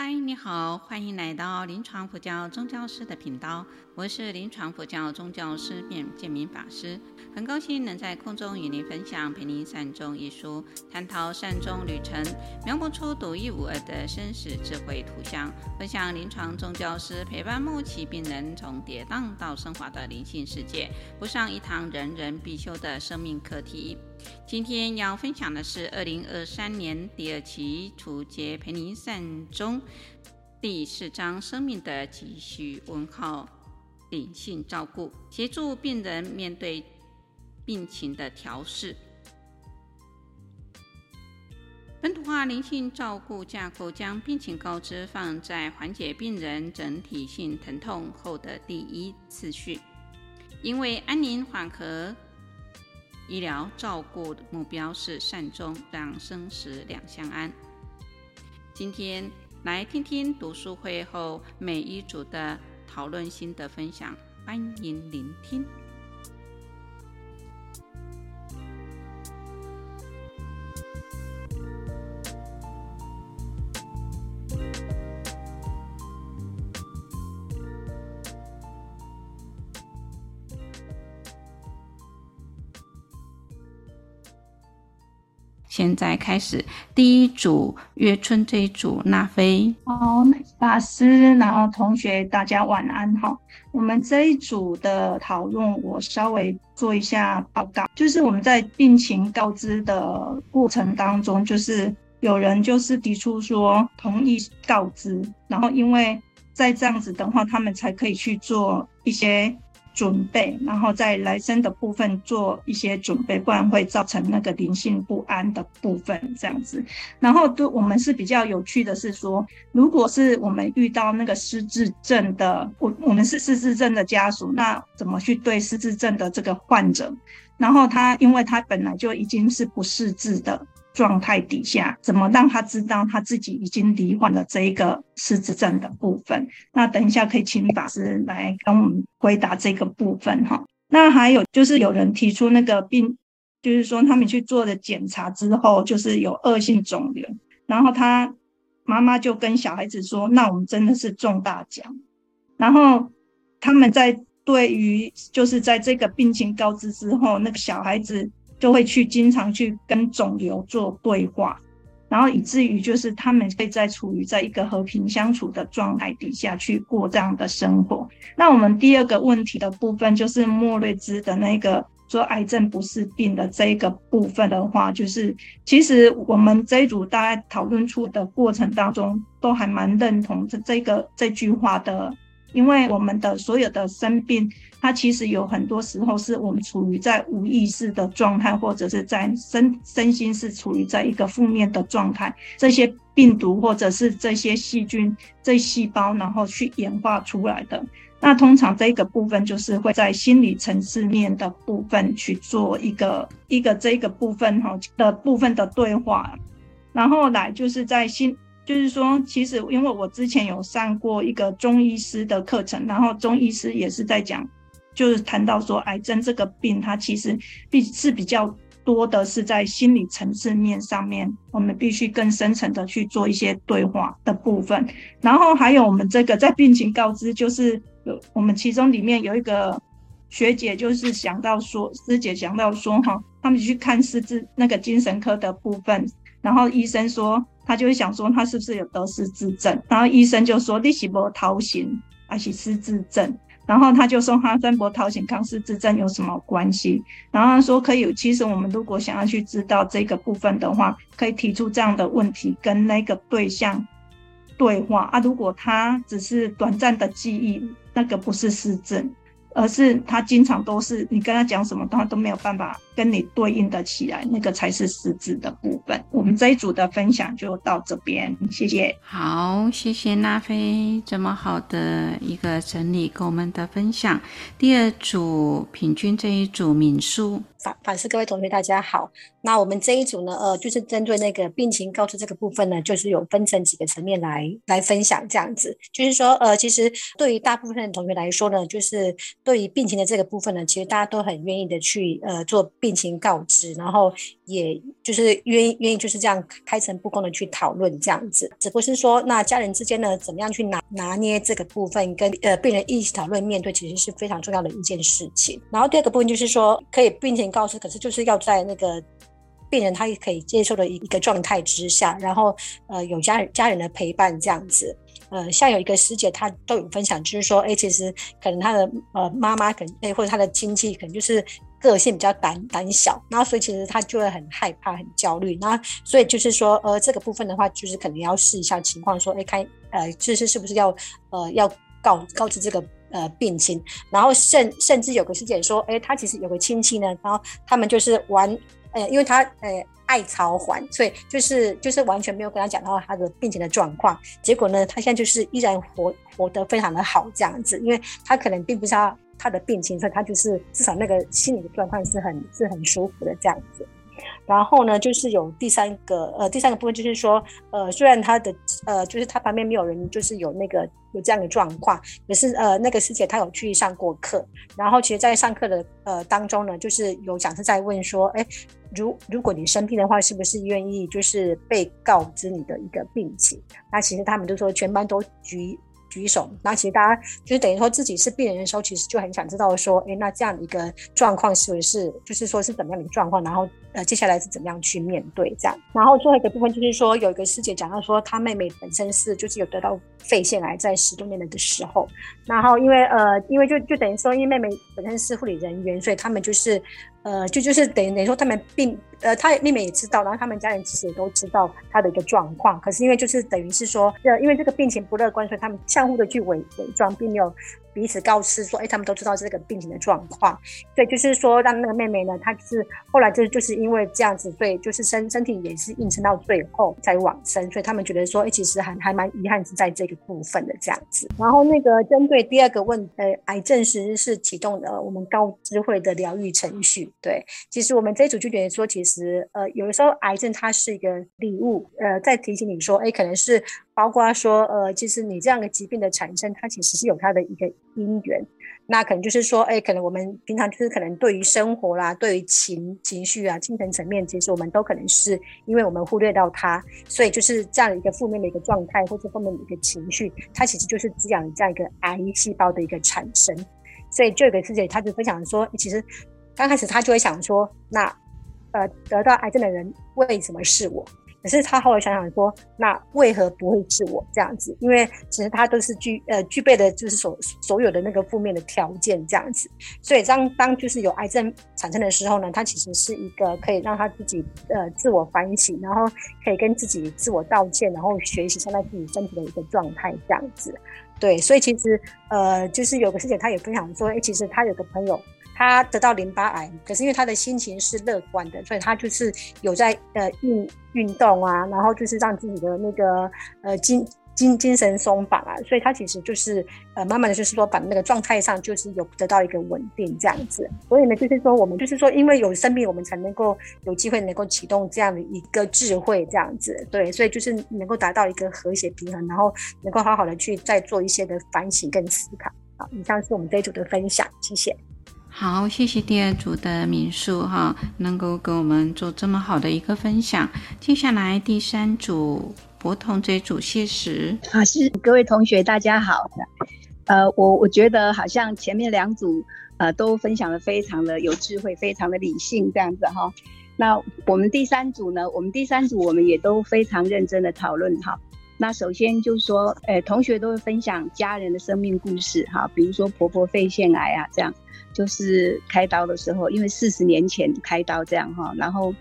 嗨，你好，欢迎来到临床佛教宗教师的频道，我是临床佛教宗教师面建明法师，很高兴能在空中与您分享《陪您善终》一书，探讨善终旅程，描摹出独一无二的生死智慧图像，分享临床宗教师陪伴末期病人从跌宕到升华的灵性世界，补上一堂人人必修的生命课题。今天要分享的是二零二三年第二期初阶陪您善终第四章生命的继续问号。灵性照顾，协助病人面对病情的调试。本土化灵性照顾架构将病情告知放在缓解病人整体性疼痛后的第一次序，因为安宁缓和。医疗照顾的目标是善终，让生死两相安。今天来听听读书会后每一组的讨论心得分享，欢迎聆听。现在开始，第一组月春这一组，娜菲。好，法师，然后同学，大家晚安哈。我们这一组的讨论，我稍微做一下报告。就是我们在病情告知的过程当中，就是有人就是提出说同意告知，然后因为在这样子的话，他们才可以去做一些。准备，然后在来生的部分做一些准备，不然会造成那个灵性不安的部分这样子。然后对我们是比较有趣的是说，如果是我们遇到那个失智症的，我我们是失智症的家属，那怎么去对失智症的这个患者？然后他因为他本来就已经是不识字的。状态底下，怎么让他知道他自己已经罹患了这一个失智症的部分？那等一下可以请法师来跟我们回答这个部分哈。那还有就是有人提出那个病，就是说他们去做了检查之后，就是有恶性肿瘤，然后他妈妈就跟小孩子说：“那我们真的是中大奖。”然后他们在对于就是在这个病情告知之后，那个小孩子。就会去经常去跟肿瘤做对话，然后以至于就是他们可以在处于在一个和平相处的状态底下去过这样的生活。那我们第二个问题的部分就是莫瑞兹的那个说癌症不是病的这个部分的话，就是其实我们这一组大家讨论出的过程当中，都还蛮认同这这个这句话的。因为我们的所有的生病，它其实有很多时候是我们处于在无意识的状态，或者是在身身心是处于在一个负面的状态。这些病毒或者是这些细菌、这细胞，然后去演化出来的。那通常这个部分就是会在心理层次面的部分去做一个一个这个部分哈的部分的对话，然后来就是在心。就是说，其实因为我之前有上过一个中医师的课程，然后中医师也是在讲，就是谈到说，癌症这个病，它其实必是比较多的是在心理层次面上面，我们必须更深层的去做一些对话的部分。然后还有我们这个在病情告知，就是有我们其中里面有一个学姐，就是想到说，师姐想到说，哈，他们去看失智那个精神科的部分，然后医生说。他就会想说，他是不是有得失智症？然后医生就说，你是无头型还是失智症？然后他就说，他跟无头型抗失智症有什么关系？然后他说，可以，其实我们如果想要去知道这个部分的话，可以提出这样的问题，跟那个对象对话啊。如果他只是短暂的记忆，那个不是失智。而是他经常都是你跟他讲什么，他都没有办法跟你对应的起来，那个才是实质的部分。我们这一组的分享就到这边，谢谢。好，谢谢娜菲这么好的一个整理跟我们的分享。第二组平均这一组民宿。法法师，各位同学，大家好。那我们这一组呢，呃，就是针对那个病情告知这个部分呢，就是有分成几个层面来来分享这样子。就是说，呃，其实对于大部分的同学来说呢，就是对于病情的这个部分呢，其实大家都很愿意的去呃做病情告知，然后也就是愿意愿意就是这样开诚布公的去讨论这样子。只不过是说，那家人之间呢，怎么样去拿拿捏这个部分，跟呃病人一起讨论面对，其实是非常重要的一件事情。然后第二个部分就是说，可以病情告知，可是就是要在那个病人他也可以接受的一一个状态之下，然后呃有家人家人的陪伴这样子。呃，像有一个师姐，她都有分享，就是说，哎，其实可能她的呃妈妈，可能哎或者她的亲戚，可能就是个性比较胆胆小，然后所以其实她就会很害怕、很焦虑，那所以就是说，呃，这个部分的话，就是可能要试一下情况，说，哎，看呃，就是是不是要呃要告告知这个呃病情，然后甚甚至有个师姐说，哎，她其实有个亲戚呢，然后他们就是玩，呃，因为他呃。爱操烦，所以就是就是完全没有跟他讲到他的病情的状况。结果呢，他现在就是依然活活得非常的好这样子，因为他可能并不知道他的病情，所以他就是至少那个心理的状况是很是很舒服的这样子。然后呢，就是有第三个呃第三个部分就是说，呃虽然他的呃就是他旁边没有人，就是有那个有这样的状况，可是呃那个师姐她有去上过课，然后其实在上课的呃当中呢，就是有讲师在问说，哎。如如果你生病的话，是不是愿意就是被告知你的一个病情？那其实他们就说全班都举举手。那其实大家就是等于说自己是病人的时候，其实就很想知道说，哎，那这样一个状况是不是就是说是怎么样的状况？然后呃，接下来是怎么样去面对这样？然后最后一个部分就是说，有一个师姐讲到说，她妹妹本身是就是有得到肺腺癌，在十多年的时候，然后因为呃，因为就就等于说，因为妹妹本身是护理人员，所以他们就是。呃，就就是等于等于说，他们并呃，他妹妹也知道，然后他们家人其实也都知道他的一个状况。可是因为就是等于是说，呃，因为这个病情不乐观，所以他们相互的去伪伪装，并没有彼此告知说，哎，他们都知道这个病情的状况。对就是说，让那个妹妹呢，她是后来就就是因为这样子，所以就是身身体也是硬撑到最后才往生。所以他们觉得说，哎，其实还还蛮遗憾是在这个部分的这样子。然后那个针对第二个问，呃，癌症其实是启动了我们高知会的疗愈程序。对，其实我们这一组就觉得说，其实呃，有的时候癌症它是一个礼物，呃，在提醒你说，哎，可能是包括说，呃，其实你这样的疾病的产生，它其实是有它的一个因缘。那可能就是说，哎，可能我们平常就是可能对于生活啦，对于情情绪啊，精神层面，其实我们都可能是因为我们忽略到它，所以就是这样一个负面的一个状态，或者负面的一个情绪，它其实就是滋养这样一个癌细胞的一个产生。所以这个师姐她就分享说，其实。刚开始他就会想说，那呃得到癌症的人为什么是我？可是他后来想想说，那为何不会是我这样子？因为其实他都是具呃具备的，就是所所有的那个负面的条件这样子。所以当当就是有癌症产生的时候呢，他其实是一个可以让他自己呃自我反省，然后可以跟自己自我道歉，然后学习现在自己身体的一个状态这样子。对，所以其实呃就是有个师姐她也分享说，哎，其实他有个朋友。他得到淋巴癌，可是因为他的心情是乐观的，所以他就是有在呃运运动啊，然后就是让自己的那个呃精精精神松绑啊，所以他其实就是呃慢慢的就是说把那个状态上就是有得到一个稳定这样子。所以呢，就是说我们就是说因为有生命，我们才能够有机会能够启动这样的一个智慧这样子。对，所以就是能够达到一个和谐平衡，然后能够好好的去再做一些的反省跟思考。好，以上是我们这一组的分享，谢谢。好，谢谢第二组的民宿哈，能够给我们做这么好的一个分享。接下来第三组博同这组谢时啊，是各位同学大家好。呃，我我觉得好像前面两组呃都分享的非常的有智慧，非常的理性这样子哈。那我们第三组呢，我们第三组我们也都非常认真的讨论哈。那首先就是说，呃，同学都会分享家人的生命故事哈，比如说婆婆肺腺癌啊这样。就是开刀的时候，因为四十年前开刀这样哈，然后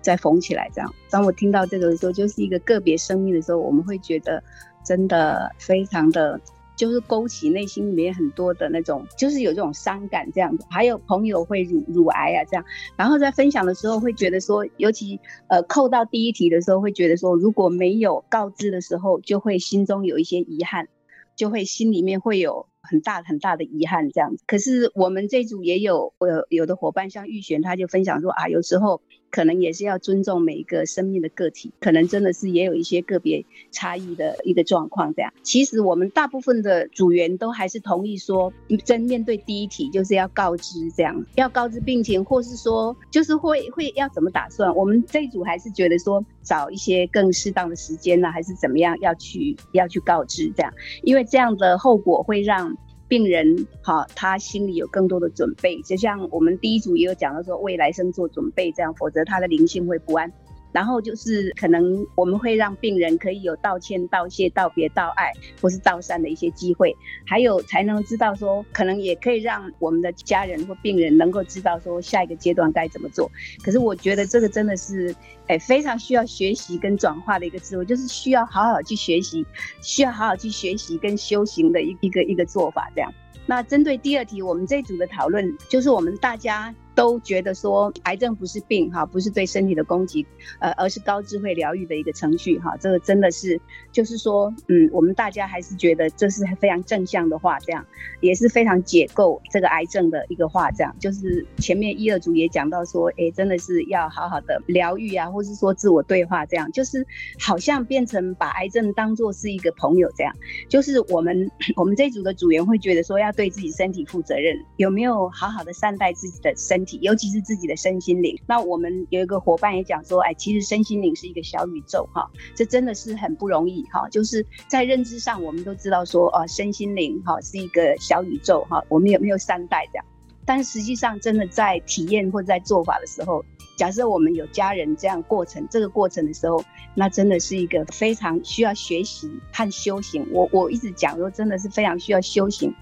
再缝起来这样。当我听到这个的时候，就是一个个别生命的时候，我们会觉得真的非常的，就是勾起内心里面很多的那种，就是有这种伤感这样子。还有朋友会乳乳癌啊这样，然后在分享的时候会觉得说，尤其呃扣到第一题的时候，会觉得说，如果没有告知的时候，就会心中有一些遗憾，就会心里面会有。很大很大的遗憾，这样子。可是我们这组也有，有有的伙伴像玉璇，他就分享说啊，有时候可能也是要尊重每一个生命的个体，可能真的是也有一些个别差异的一个状况。这样，其实我们大部分的组员都还是同意说，真面对第一题就是要告知这样，要告知病情，或是说就是会会要怎么打算。我们这一组还是觉得说找一些更适当的时间呢，还是怎么样要去要去告知这样，因为这样的后果会让。病人好，他心里有更多的准备，就像我们第一组也有讲到说，为来生做准备，这样，否则他的灵性会不安。然后就是可能我们会让病人可以有道歉、道谢、道别、道爱或是道善的一些机会，还有才能知道说，可能也可以让我们的家人或病人能够知道说下一个阶段该怎么做。可是我觉得这个真的是，哎，非常需要学习跟转化的一个智慧，就是需要好好去学习，需要好好去学习跟修行的一一个一个做法这样。那针对第二题，我们这组的讨论就是我们大家。都觉得说癌症不是病哈，不是对身体的攻击，呃，而是高智慧疗愈的一个程序哈。这个真的是，就是说，嗯，我们大家还是觉得这是非常正向的话，这样也是非常解构这个癌症的一个话，这样就是前面一二组也讲到说，哎，真的是要好好的疗愈啊，或是说自我对话，这样就是好像变成把癌症当作是一个朋友这样，就是我们我们这组的组员会觉得说要对自己身体负责任，有没有好好的善待自己的身尤其是自己的身心灵。那我们有一个伙伴也讲说，哎，其实身心灵是一个小宇宙，哈，这真的是很不容易，哈。就是在认知上，我们都知道说，呃，身心灵，哈，是一个小宇宙，哈，我们有没有善待这样？但是实际上，真的在体验或在做法的时候，假设我们有家人这样过程，这个过程的时候，那真的是一个非常需要学习和修行。我我一直讲说，真的是非常需要修行。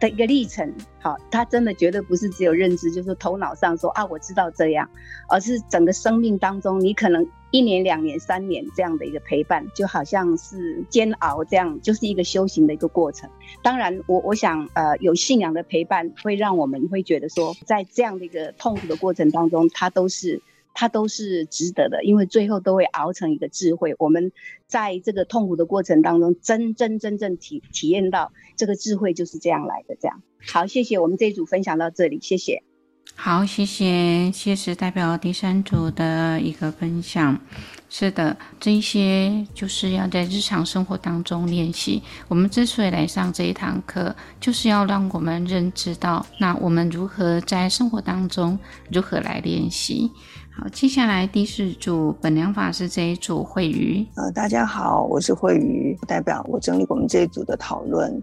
的一个历程，好，他真的绝对不是只有认知，就是头脑上说啊，我知道这样，而是整个生命当中，你可能一年、两年、三年这样的一个陪伴，就好像是煎熬这样，就是一个修行的一个过程。当然我，我想，呃，有信仰的陪伴会让我们会觉得说，在这样的一个痛苦的过程当中，它都是。它都是值得的，因为最后都会熬成一个智慧。我们在这个痛苦的过程当中，真真真正体体验到这个智慧就是这样来的。这样，好，谢谢我们这一组分享到这里，谢谢。好，谢谢，谢谢代表第三组的一个分享。是的，这一些就是要在日常生活当中练习。我们之所以来上这一堂课，就是要让我们认知到，那我们如何在生活当中如何来练习。好，接下来第四组本良法师这一组慧瑜。呃，大家好，我是慧瑜，代表我整理我们这一组的讨论。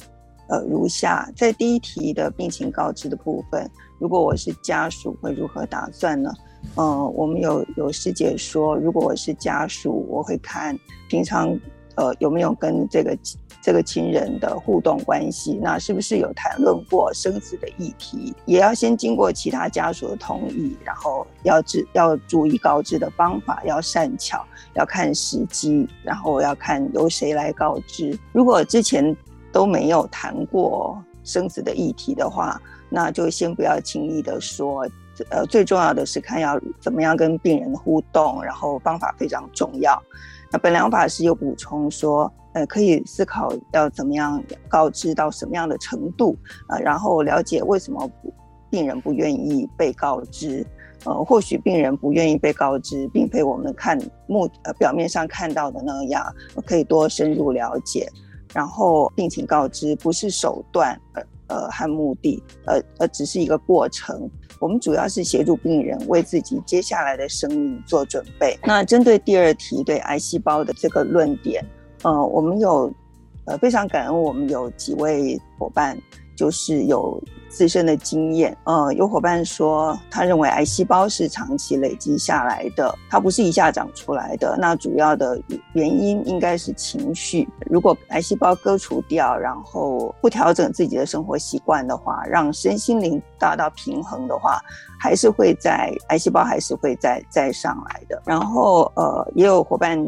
呃，如下，在第一题的病情告知的部分，如果我是家属，会如何打算呢？呃，我们有有师姐说，如果我是家属，我会看平常呃有没有跟这个。这个亲人的互动关系，那是不是有谈论过生死的议题？也要先经过其他家属的同意，然后要知要注意告知的方法，要善巧，要看时机，然后要看由谁来告知。如果之前都没有谈过生死的议题的话，那就先不要轻易的说。呃，最重要的是看要怎么样跟病人互动，然后方法非常重要。那本良法师又补充说，呃，可以思考要怎么样告知到什么样的程度，呃，然后了解为什么病人不愿意被告知。呃，或许病人不愿意被告知，并非我们看目呃表面上看到的那样，可以多深入了解。然后病情告知不是手段，呃呃和目的，呃呃只是一个过程。我们主要是协助病人为自己接下来的生命做准备。那针对第二题对癌细胞的这个论点，呃，我们有呃非常感恩，我们有几位伙伴就是有。自身的经验，呃，有伙伴说，他认为癌细胞是长期累积下来的，它不是一下长出来的。那主要的原因应该是情绪。如果癌细胞割除掉，然后不调整自己的生活习惯的话，让身心灵达到平衡的话，还是会在癌细胞还是会再再上来的。然后，呃，也有伙伴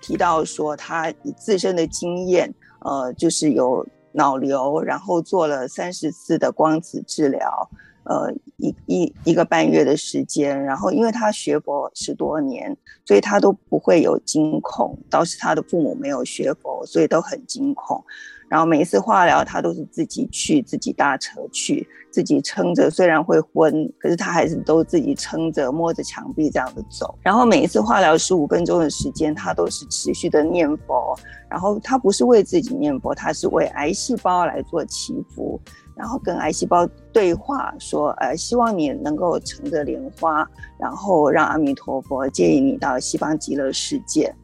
提到说，他以自身的经验，呃，就是有。脑瘤，然后做了三十次的光子治疗，呃，一一一个半月的时间。然后，因为他学佛十多年，所以他都不会有惊恐。倒是他的父母没有学佛，所以都很惊恐。然后每一次化疗他都是自己去，自己搭车去，自己撑着，虽然会昏，可是他还是都自己撑着，摸着墙壁这样子走。然后每一次化疗十五分钟的时间，他都是持续的念佛，然后他不是为自己念佛，他是为癌细胞来做祈福。然后跟癌细胞对话，说：“呃，希望你能够乘着莲花，然后让阿弥陀佛接引你到西方极乐世界。”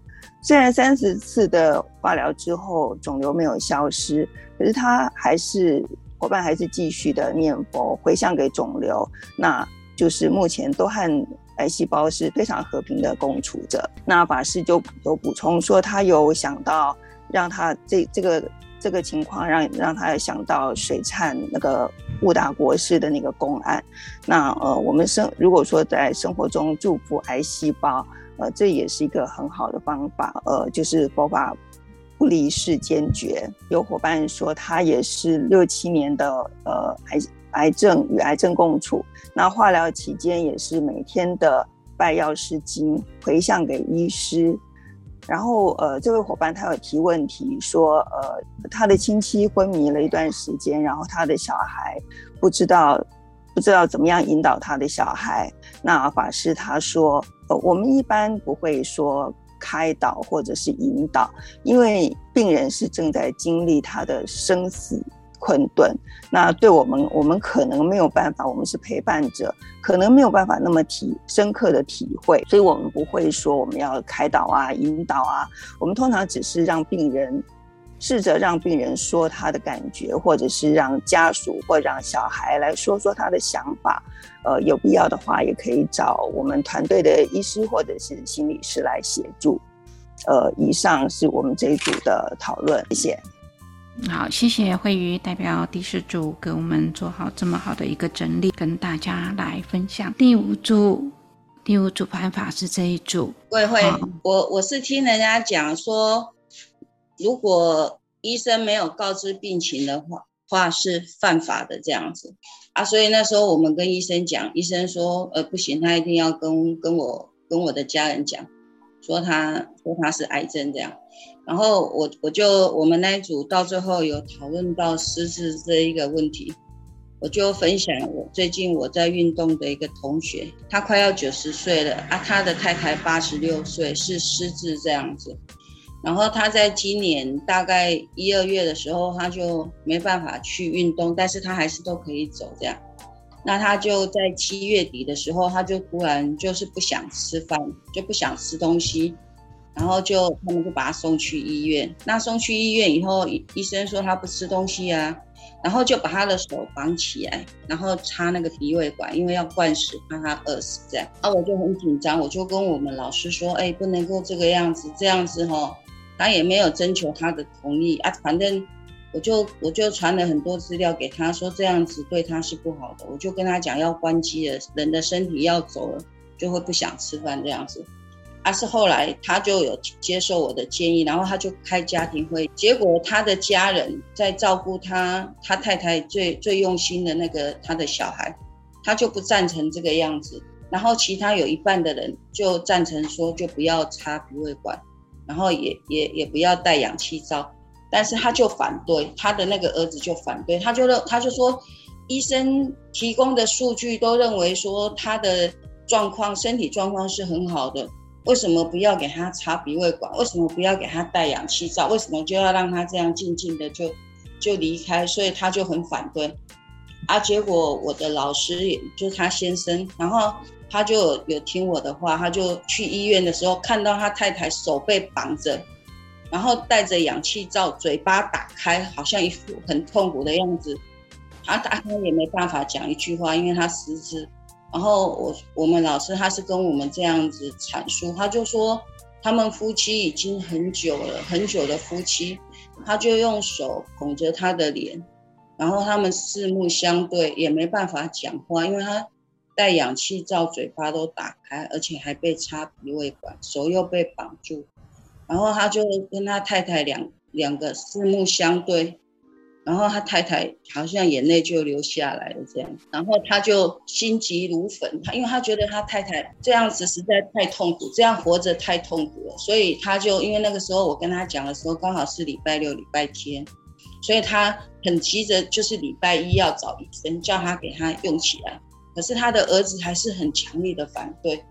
虽然三十次的化疗之后肿瘤没有消失，可是他还是伙伴还是继续的念佛回向给肿瘤，那就是目前都和癌细胞是非常和平的共处着。那法师就有补充说，他有想到让他这这个。这个情况让让他想到水忏那个悟达国师的那个公案，那呃，我们生如果说在生活中祝福癌细胞，呃，这也是一个很好的方法，呃，就是佛法不离世坚决。有伙伴说他也是六七年的呃癌癌症与癌症共处，那化疗期间也是每天的拜药师经回向给医师。然后，呃，这位伙伴他有提问题说，呃，他的亲戚昏迷了一段时间，然后他的小孩不知道不知道怎么样引导他的小孩。那法师他说，呃，我们一般不会说开导或者是引导，因为病人是正在经历他的生死。困顿，那对我们，我们可能没有办法，我们是陪伴者，可能没有办法那么体深刻的体会，所以我们不会说我们要开导啊、引导啊，我们通常只是让病人试着让病人说他的感觉，或者是让家属或让小孩来说说他的想法，呃，有必要的话也可以找我们团队的医师或者是心理师来协助。呃，以上是我们这一组的讨论，谢谢。好，谢谢慧瑜代表第四组给我们做好这么好的一个整理，跟大家来分享。第五组，第五组办法是这一组。慧慧，我我是听人家讲说，如果医生没有告知病情的话，话是犯法的这样子啊。所以那时候我们跟医生讲，医生说，呃，不行，他一定要跟跟我跟我的家人讲，说他说他是癌症这样。然后我我就我们那一组到最后有讨论到失智这一个问题，我就分享我最近我在运动的一个同学，他快要九十岁了啊，他的太太八十六岁是失智这样子，然后他在今年大概一二月的时候他就没办法去运动，但是他还是都可以走这样，那他就在七月底的时候他就突然就是不想吃饭，就不想吃东西。然后就他们就把他送去医院，那送去医院以后，医生说他不吃东西啊，然后就把他的手绑起来，然后插那个鼻胃管，因为要灌食，怕他饿死这样。啊，我就很紧张，我就跟我们老师说，哎，不能够这个样子，这样子哈、哦，他也没有征求他的同意。啊，反正我就我就传了很多资料给他说，这样子对他是不好的，我就跟他讲要关机了，人的身体要走了，就会不想吃饭这样子。而是后来他就有接受我的建议，然后他就开家庭会，结果他的家人在照顾他，他太太最最用心的那个他的小孩，他就不赞成这个样子，然后其他有一半的人就赞成说就不要插鼻胃管，然后也也也不要戴氧气罩，但是他就反对，他的那个儿子就反对，他就认他就说医生提供的数据都认为说他的状况身体状况是很好的。为什么不要给他插鼻胃管？为什么不要给他戴氧气罩？为什么就要让他这样静静的就就离开？所以他就很反对。啊，结果我的老师也就是他先生，然后他就有听我的话，他就去医院的时候看到他太太手被绑着，然后戴着氧气罩，嘴巴打开，好像一副很痛苦的样子。他打开也没办法讲一句话，因为他失智。然后我我们老师他是跟我们这样子阐述，他就说他们夫妻已经很久了，很久的夫妻，他就用手捧着他的脸，然后他们四目相对，也没办法讲话，因为他戴氧气罩，嘴巴都打开，而且还被插鼻胃管，手又被绑住，然后他就跟他太太两两个四目相对。然后他太太好像眼泪就流下来了，这样，然后他就心急如焚，他因为他觉得他太太这样子实在太痛苦，这样活着太痛苦了，所以他就因为那个时候我跟他讲的时候刚好是礼拜六、礼拜天，所以他很急着，就是礼拜一要找医生叫他给他用起来。可是他的儿子还是很强烈的反对。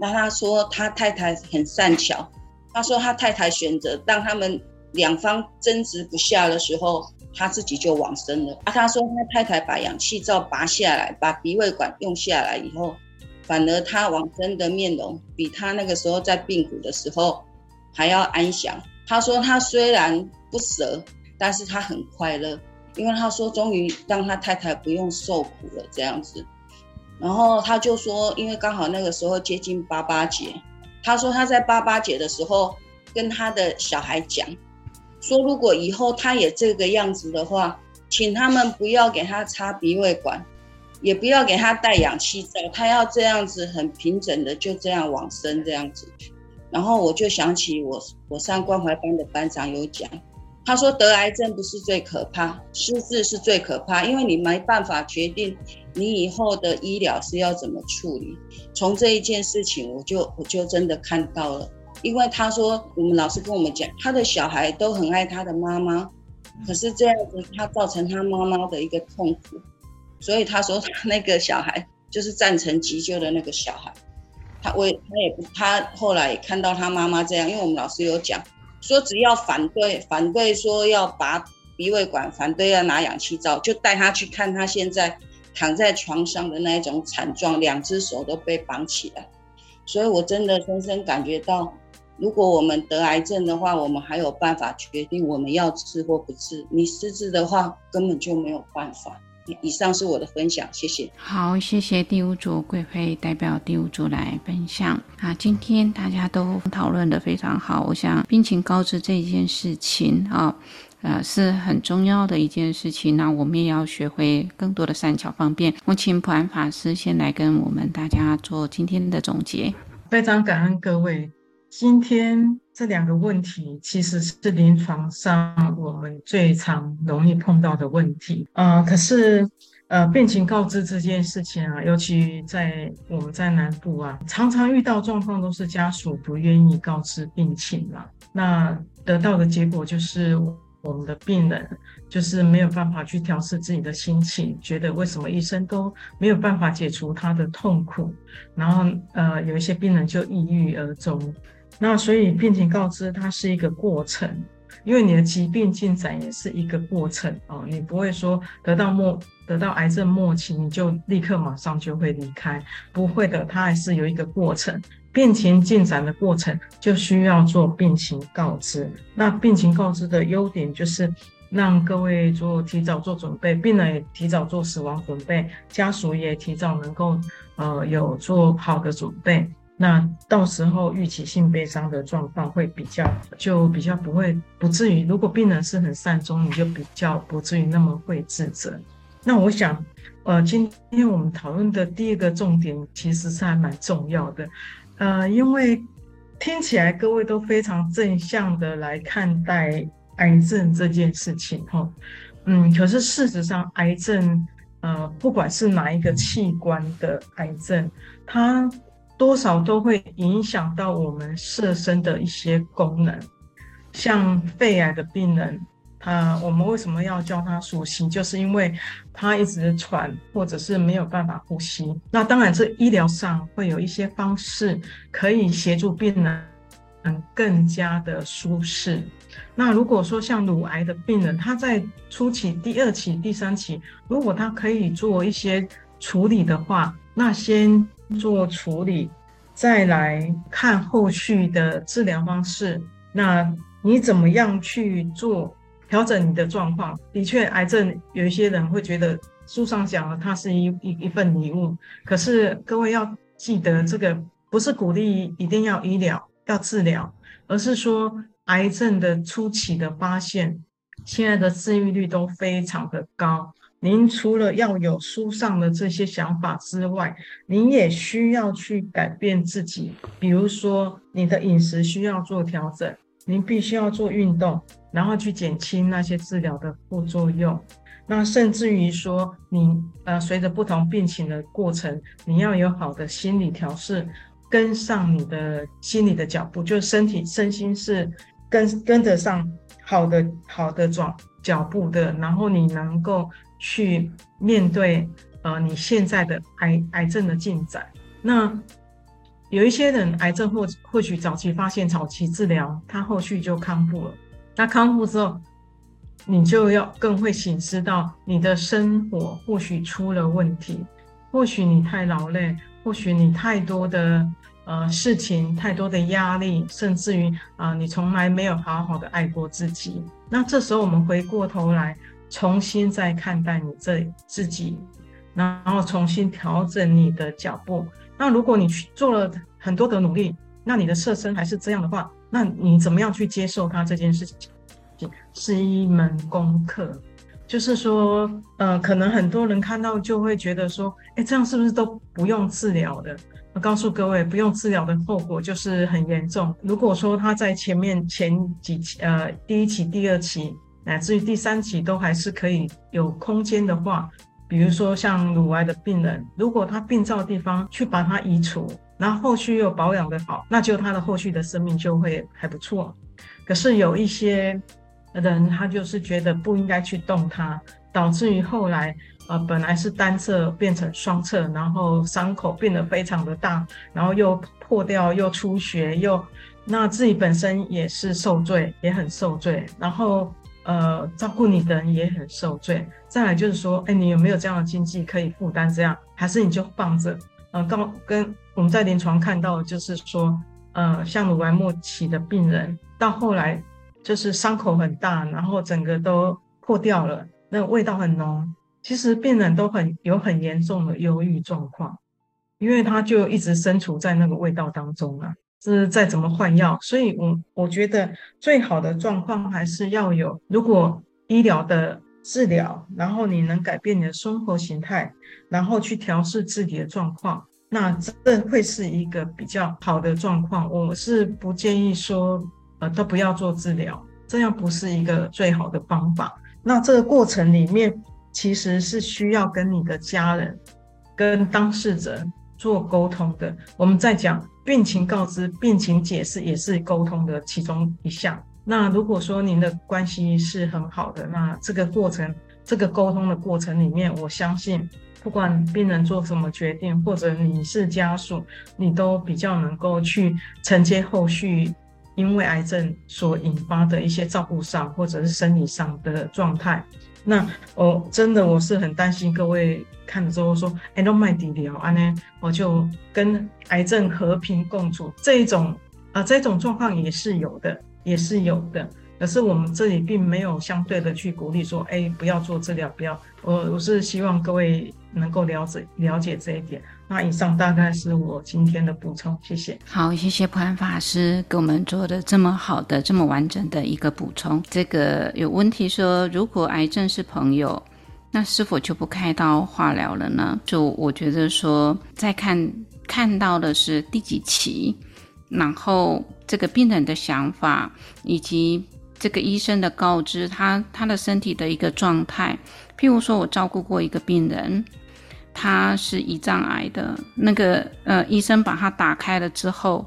那他说他太太很善巧，他说他太太选择让他们两方争执不下的时候，他自己就往生了。啊，他说他太太把氧气罩拔下来，把鼻胃管用下来以后，反而他往生的面容比他那个时候在病苦的时候还要安详。他说他虽然不舍，但是他很快乐，因为他说终于让他太太不用受苦了这样子。然后他就说，因为刚好那个时候接近八八节，他说他在八八节的时候跟他的小孩讲，说如果以后他也这个样子的话，请他们不要给他插鼻胃管，也不要给他戴氧气罩，他要这样子很平整的就这样往生这样子。然后我就想起我我上关怀班的班长有讲，他说得癌症不是最可怕，失智是最可怕，因为你没办法决定你以后的医疗是要怎么处理。从这一件事情，我就我就真的看到了，因为他说我们老师跟我们讲，他的小孩都很爱他的妈妈，可是这样子他造成他妈妈的一个痛苦，所以他说他那个小孩就是赞成急救的那个小孩。他我他也不，他后来看到他妈妈这样，因为我们老师有讲，说只要反对反对说要拔鼻胃管，反对要拿氧气罩，就带他去看他现在躺在床上的那一种惨状，两只手都被绑起来。所以我真的深深感觉到，如果我们得癌症的话，我们还有办法决定我们要治或不治。你失智的话，根本就没有办法。以上是我的分享，谢谢。好，谢谢第五组贵妃代表第五组来分享啊。今天大家都讨论的非常好，我想病情告知这件事情啊，呃，是很重要的一件事情。那我们也要学会更多的善巧方便。我请普安法师先来跟我们大家做今天的总结。非常感恩各位。今天这两个问题其实是临床上我们最常容易碰到的问题啊、呃。可是，呃，病情告知这件事情啊，尤其在我们在南部啊，常常遇到状况都是家属不愿意告知病情了。那得到的结果就是。我们的病人就是没有办法去调试自己的心情，觉得为什么医生都没有办法解除他的痛苦，然后呃，有一些病人就抑郁而终。那所以病情告知它是一个过程，因为你的疾病进展也是一个过程哦，你不会说得到末得到癌症末期你就立刻马上就会离开，不会的，它还是有一个过程。病情进展的过程就需要做病情告知。那病情告知的优点就是让各位做提早做准备，病人也提早做死亡准备，家属也提早能够呃有做好的准备。那到时候预期性悲伤的状况会比较就比较不会不至于。如果病人是很善终，你就比较不至于那么会自责。那我想，呃，今天我们讨论的第一个重点其实是还蛮重要的。呃，因为听起来各位都非常正向的来看待癌症这件事情，哈，嗯，可是事实上，癌症，呃，不管是哪一个器官的癌症，它多少都会影响到我们色身的一些功能，像肺癌的病人。他，我们为什么要教他数息？就是因为他一直喘，或者是没有办法呼吸。那当然，这医疗上会有一些方式可以协助病人嗯更加的舒适。那如果说像乳癌的病人，他在初期、第二期、第三期，如果他可以做一些处理的话，那先做处理，再来看后续的治疗方式。那你怎么样去做？调整你的状况，的确，癌症有一些人会觉得书上讲了，它是一一一份礼物。可是各位要记得，这个不是鼓励一定要医疗要治疗，而是说癌症的初期的发现，现在的治愈率都非常的高。您除了要有书上的这些想法之外，您也需要去改变自己，比如说你的饮食需要做调整。您必须要做运动，然后去减轻那些治疗的副作用。那甚至于说你，呃，随着不同病情的过程，你要有好的心理调试，跟上你的心理的脚步，就身体身心是跟跟得上好的好的转脚步的，然后你能够去面对呃你现在的癌癌症的进展。那有一些人癌症或或许早期发现、早期治疗，他后续就康复了。那康复之后，你就要更会醒思到你的生活或许出了问题，或许你太劳累，或许你太多的呃事情，太多的压力，甚至于啊、你从来没有好好的爱过自己。那这时候我们回过头来，重新再看待你这自己，然后重新调整你的脚步。那如果你去做了很多的努力，那你的色身还是这样的话，那你怎么样去接受它这件事情？是一门功课。就是说，呃，可能很多人看到就会觉得说，哎，这样是不是都不用治疗的？我告诉各位，不用治疗的后果就是很严重。如果说他在前面前几期，呃，第一期、第二期，乃至于第三期都还是可以有空间的话。比如说像乳癌的病人，如果他病灶地方去把它移除，然后后续又保养得好，那就他的后续的生命就会还不错。可是有一些人，他就是觉得不应该去动它，导致于后来呃本来是单侧变成双侧，然后伤口变得非常的大，然后又破掉又出血又，那自己本身也是受罪，也很受罪，然后。呃，照顾你的人也很受罪。再来就是说，哎，你有没有这样的经济可以负担这样？还是你就放着？呃，刚跟我们在临床看到，就是说，呃，像乳癌末期的病人，到后来就是伤口很大，然后整个都破掉了，那个味道很浓。其实病人都很有很严重的忧郁状况，因为他就一直身处在那个味道当中啊。是再怎么换药，所以我我觉得最好的状况还是要有，如果医疗的治疗，然后你能改变你的生活形态，然后去调试自己的状况，那这会是一个比较好的状况。我是不建议说，呃，都不要做治疗，这样不是一个最好的方法。那这个过程里面，其实是需要跟你的家人、跟当事者做沟通的。我们在讲。病情告知、病情解释也是沟通的其中一项。那如果说您的关系是很好的，那这个过程、这个沟通的过程里面，我相信不管病人做什么决定，或者你是家属，你都比较能够去承接后续因为癌症所引发的一些照顾上或者是生理上的状态。那我真的我是很担心各位看了之后说，哎，都卖底了，安呢，我就跟癌症和平共处这一种啊、这种状况也是有的，也是有的。可是我们这里并没有相对的去鼓励说，哎，不要做治疗，不要。我我是希望各位能够了解了解这一点。那以上大概是我今天的补充，谢谢。好，谢谢普安法师给我们做的这么好的、这么完整的一个补充。这个有问题说，如果癌症是朋友，那是否就不开刀化疗了呢？就我觉得说，在看看到的是第几期，然后这个病人的想法，以及这个医生的告知他他的身体的一个状态。譬如说，我照顾过一个病人。他是胰脏癌的，那个呃，医生把它打开了之后，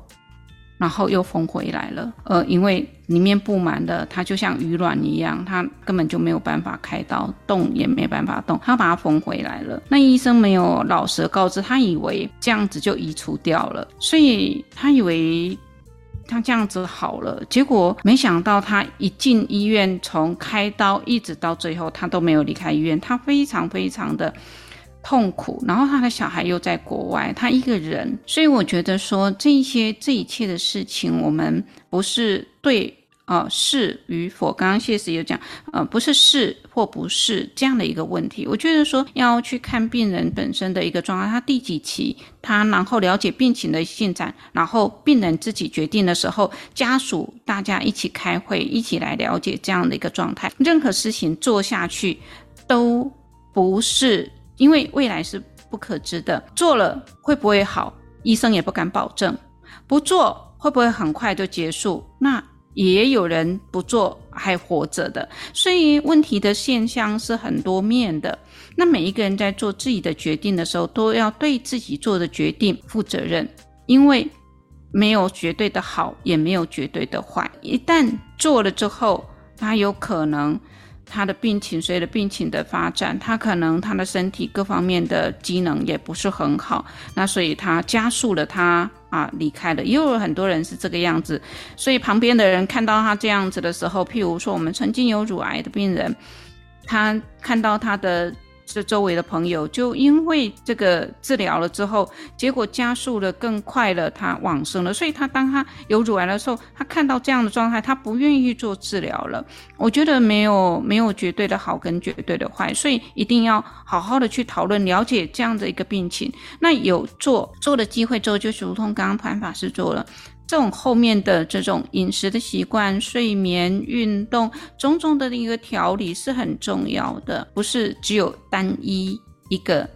然后又缝回来了。呃，因为里面布满了，它就像鱼卵一样，他根本就没有办法开刀，动也没办法动，他把它缝回来了。那医生没有老实告知，他以为这样子就移除掉了，所以他以为他这样子好了。结果没想到，他一进医院，从开刀一直到最后，他都没有离开医院，他非常非常的。痛苦，然后他的小孩又在国外，他一个人，所以我觉得说这些这一切的事情，我们不是对呃是与否，刚刚谢师有讲，呃不是是或不是这样的一个问题。我觉得说要去看病人本身的一个状况，他第几期，他然后了解病情的进展，然后病人自己决定的时候，家属大家一起开会，一起来了解这样的一个状态。任何事情做下去都不是。因为未来是不可知的，做了会不会好，医生也不敢保证；不做会不会很快就结束？那也有人不做还活着的，所以问题的现象是很多面的。那每一个人在做自己的决定的时候，都要对自己做的决定负责任，因为没有绝对的好，也没有绝对的坏。一旦做了之后，他有可能他的病情随着病情的发展，他可能他的身体各方面的机能也不是很好，那所以他加速了他啊离开了。又有很多人是这个样子，所以旁边的人看到他这样子的时候，譬如说我们曾经有乳癌的病人，他看到他的。这周围的朋友就因为这个治疗了之后，结果加速了，更快了，他往生了。所以他当他有乳癌的时候，他看到这样的状态，他不愿意做治疗了。我觉得没有没有绝对的好跟绝对的坏，所以一定要好好的去讨论了解这样的一个病情。那有做做的机会之后，就如同刚刚潘法师做了。这种后面的这种饮食的习惯、睡眠、运动，种种的一个调理是很重要的，不是只有单一一个、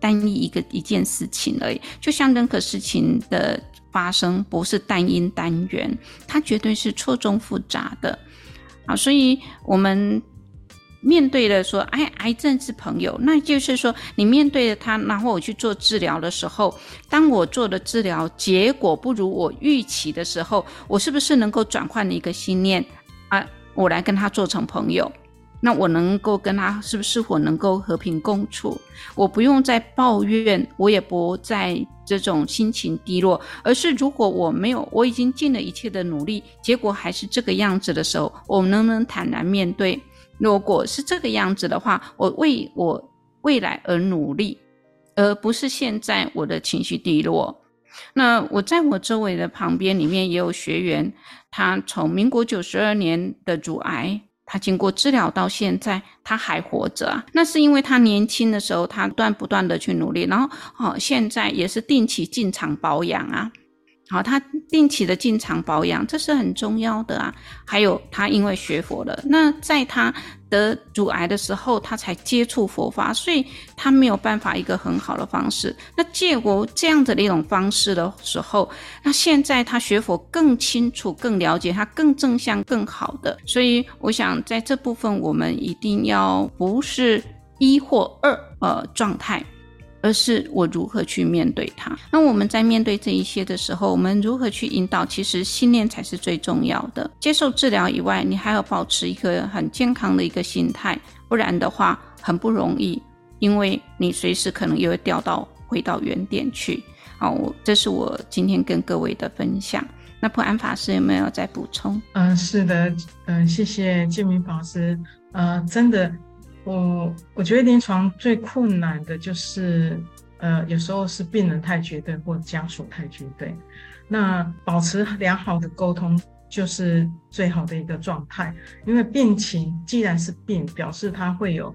单一一个一件事情而已。就像任何事情的发生，不是单因单缘，它绝对是错综复杂的。啊，所以我们。面对的说，哎，癌症是朋友，那就是说，你面对着他，然后我去做治疗的时候，当我做的治疗结果不如我预期的时候，我是不是能够转换一个心念啊？我来跟他做成朋友，那我能够跟他是不是我能够和平共处？我不用再抱怨，我也不再这种心情低落，而是如果我没有，我已经尽了一切的努力，结果还是这个样子的时候，我们能不能坦然面对？如果是这个样子的话，我为我未来而努力，而不是现在我的情绪低落。那我在我周围的旁边里面也有学员，他从民国九十二年的乳癌，他经过治疗到现在，他还活着。那是因为他年轻的时候，他断不断的去努力，然后哦，现在也是定期进厂保养啊。好，他定期的进厂保养，这是很重要的啊。还有，他因为学佛了，那在他得乳癌的时候，他才接触佛法，所以他没有办法一个很好的方式。那借过这样子的一种方式的时候，那现在他学佛更清楚、更了解，他更正向、更好的。所以，我想在这部分，我们一定要不是一或二呃状态。而是我如何去面对它。那我们在面对这一些的时候，我们如何去引导？其实信念才是最重要的。接受治疗以外，你还要保持一个很健康的一个心态，不然的话很不容易，因为你随时可能又会掉到回到原点去。好，这是我今天跟各位的分享。那普安法师有没有再补充？嗯，是的，嗯，谢谢建明法师。呃，真的。我我觉得临床最困难的就是，呃，有时候是病人太绝对或家属太绝对。那保持良好的沟通就是最好的一个状态，因为病情既然是病，表示它会有，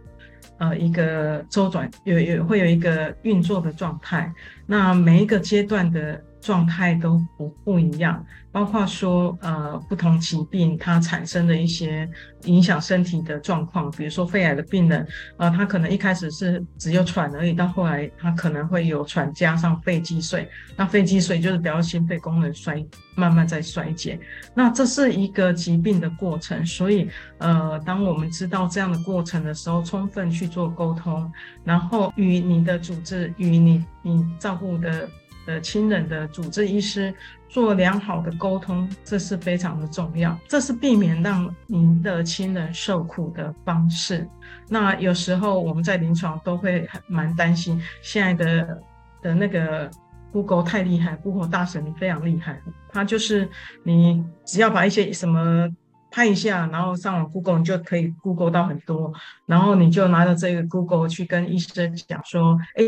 呃，一个周转，有有会有一个运作的状态。那每一个阶段的。状态都不不一样，包括说，呃，不同疾病它产生的一些影响身体的状况，比如说肺癌的病人，呃，他可能一开始是只有喘而已，到后来他可能会有喘加上肺积水，那肺积水就是表示心肺功能衰，慢慢在衰减，那这是一个疾病的过程，所以，呃，当我们知道这样的过程的时候，充分去做沟通，然后与你的主治，与你你照顾的。的亲人的主治医师做良好的沟通，这是非常的重要，这是避免让您的亲人受苦的方式。那有时候我们在临床都会蛮担心，现在的的那个 Google 太厉害，Google 大神非常厉害，他就是你只要把一些什么拍一下，然后上网 Google，你就可以 Google 到很多，然后你就拿着这个 Google 去跟医生讲说，哎。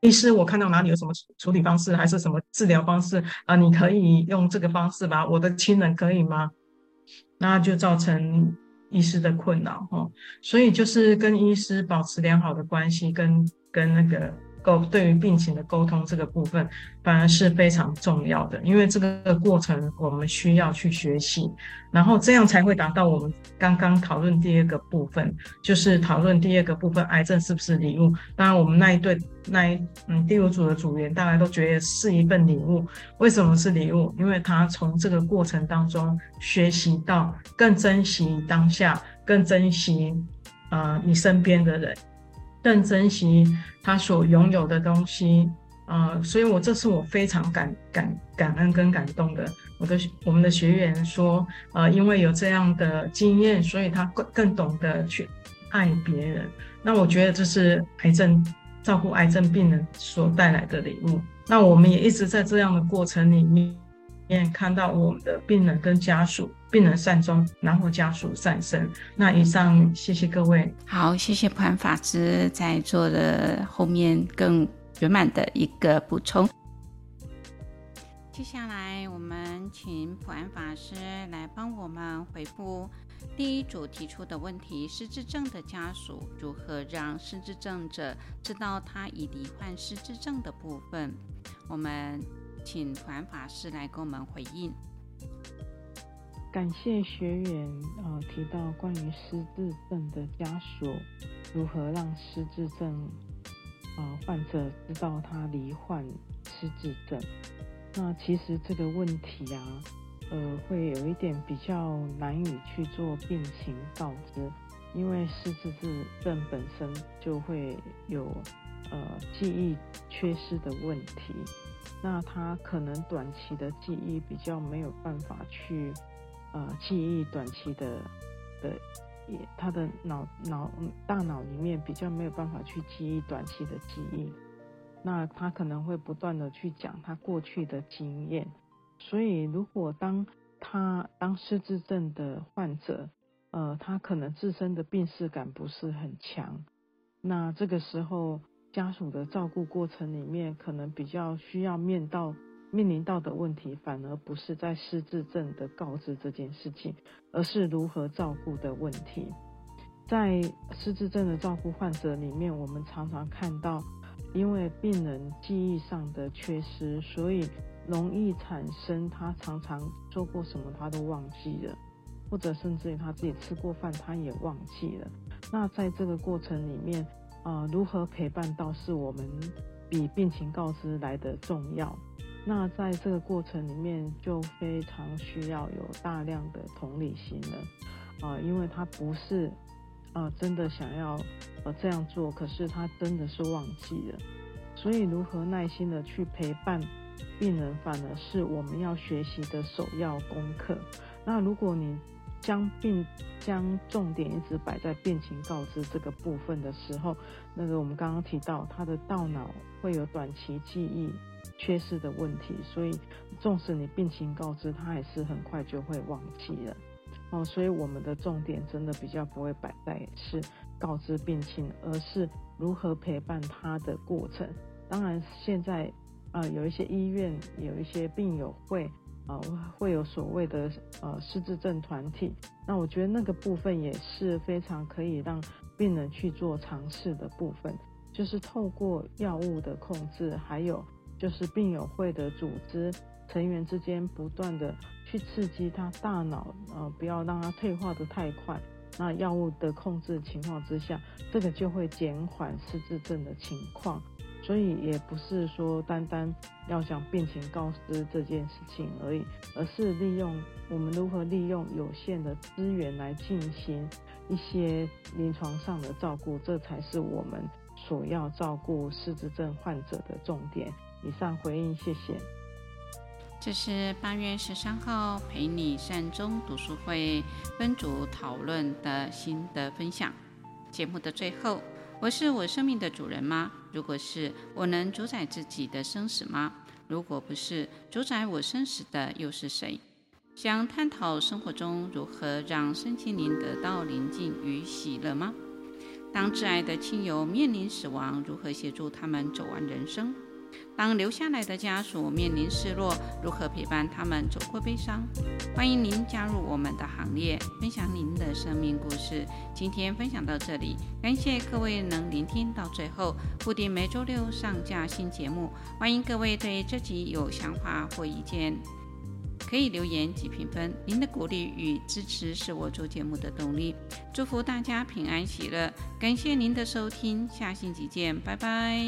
医师，我看到哪里有什么处理方式，还是什么治疗方式啊？你可以用这个方式吧？我的亲人可以吗？那就造成医师的困扰哈。所以就是跟医师保持良好的关系，跟跟那个。沟对于病情的沟通这个部分，反而是非常重要的，因为这个过程我们需要去学习，然后这样才会达到我们刚刚讨论第二个部分，就是讨论第二个部分，癌症是不是礼物？当然，我们那一对那一嗯第五组的组员，大家都觉得是一份礼物。为什么是礼物？因为他从这个过程当中学习到更珍惜当下，更珍惜、呃、你身边的人。更珍惜他所拥有的东西，呃，所以我这是我非常感感感恩跟感动的。我的我们的学员说，呃，因为有这样的经验，所以他更更懂得去爱别人。那我觉得这是癌症照顾癌症病人所带来的礼物。那我们也一直在这样的过程里面面看到我们的病人跟家属，病人善终，然后家属善生。那以上，谢谢各位。好，谢谢普安法师在座的后面更圆满的一个补充。接下来，我们请普安法师来帮我们回复第一组提出的问题：失智症的家属如何让失智症者知道他已罹患失智症的部分？我们请普安法师来给我们回应。感谢学员呃提到关于失智症的家属如何让失智症。啊，患者知道他罹患失智症，那其实这个问题啊，呃，会有一点比较难以去做病情告知，因为失智症本身就会有呃记忆缺失的问题，那他可能短期的记忆比较没有办法去呃记忆短期的的。他的脑脑大脑里面比较没有办法去记忆短期的记忆，那他可能会不断的去讲他过去的经验，所以如果当他当失智症的患者，呃，他可能自身的病视感不是很强，那这个时候家属的照顾过程里面可能比较需要面到。面临到的问题，反而不是在失智症的告知这件事情，而是如何照顾的问题。在失智症的照顾患者里面，我们常常看到，因为病人记忆上的缺失，所以容易产生他常常做过什么他都忘记了，或者甚至于他自己吃过饭他也忘记了。那在这个过程里面，啊、如何陪伴到是我们比病情告知来得重要。那在这个过程里面，就非常需要有大量的同理心了，啊、因为他不是，啊、真的想要呃这样做，可是他真的是忘记了，所以如何耐心的去陪伴病人，反而是我们要学习的首要功课。那如果你将病将重点一直摆在病情告知这个部分的时候，那个我们刚刚提到他的大脑会有短期记忆。缺失的问题，所以纵使你病情告知，他还是很快就会忘记了。哦，所以我们的重点真的比较不会摆在是告知病情，而是如何陪伴他的过程。当然，现在啊、呃，有一些医院有一些病友会、呃，会有所谓的呃失智症团体。那我觉得那个部分也是非常可以让病人去做尝试的部分，就是透过药物的控制，还有。就是病友会的组织成员之间不断的去刺激他大脑，呃，不要让他退化的太快。那药物的控制情况之下，这个就会减缓失智症的情况。所以也不是说单单要讲病情告知这件事情而已，而是利用我们如何利用有限的资源来进行一些临床上的照顾，这才是我们所要照顾失智症患者的重点。以上回应，谢谢。这是八月十三号陪你善终读书会分组讨论的心得分享。节目的最后，我是我生命的主人吗？如果是，我能主宰自己的生死吗？如果不是，主宰我生死的又是谁？想探讨生活中如何让身心灵得到宁静与喜乐吗？当挚爱的亲友面临死亡，如何协助他们走完人生？当留下来的家属面临失落，如何陪伴他们走过悲伤？欢迎您加入我们的行列，分享您的生命故事。今天分享到这里，感谢各位能聆听到最后。固定每周六上架新节目，欢迎各位对这集有想法或意见，可以留言及评分。您的鼓励与支持是我做节目的动力。祝福大家平安喜乐，感谢您的收听，下星期见，拜拜。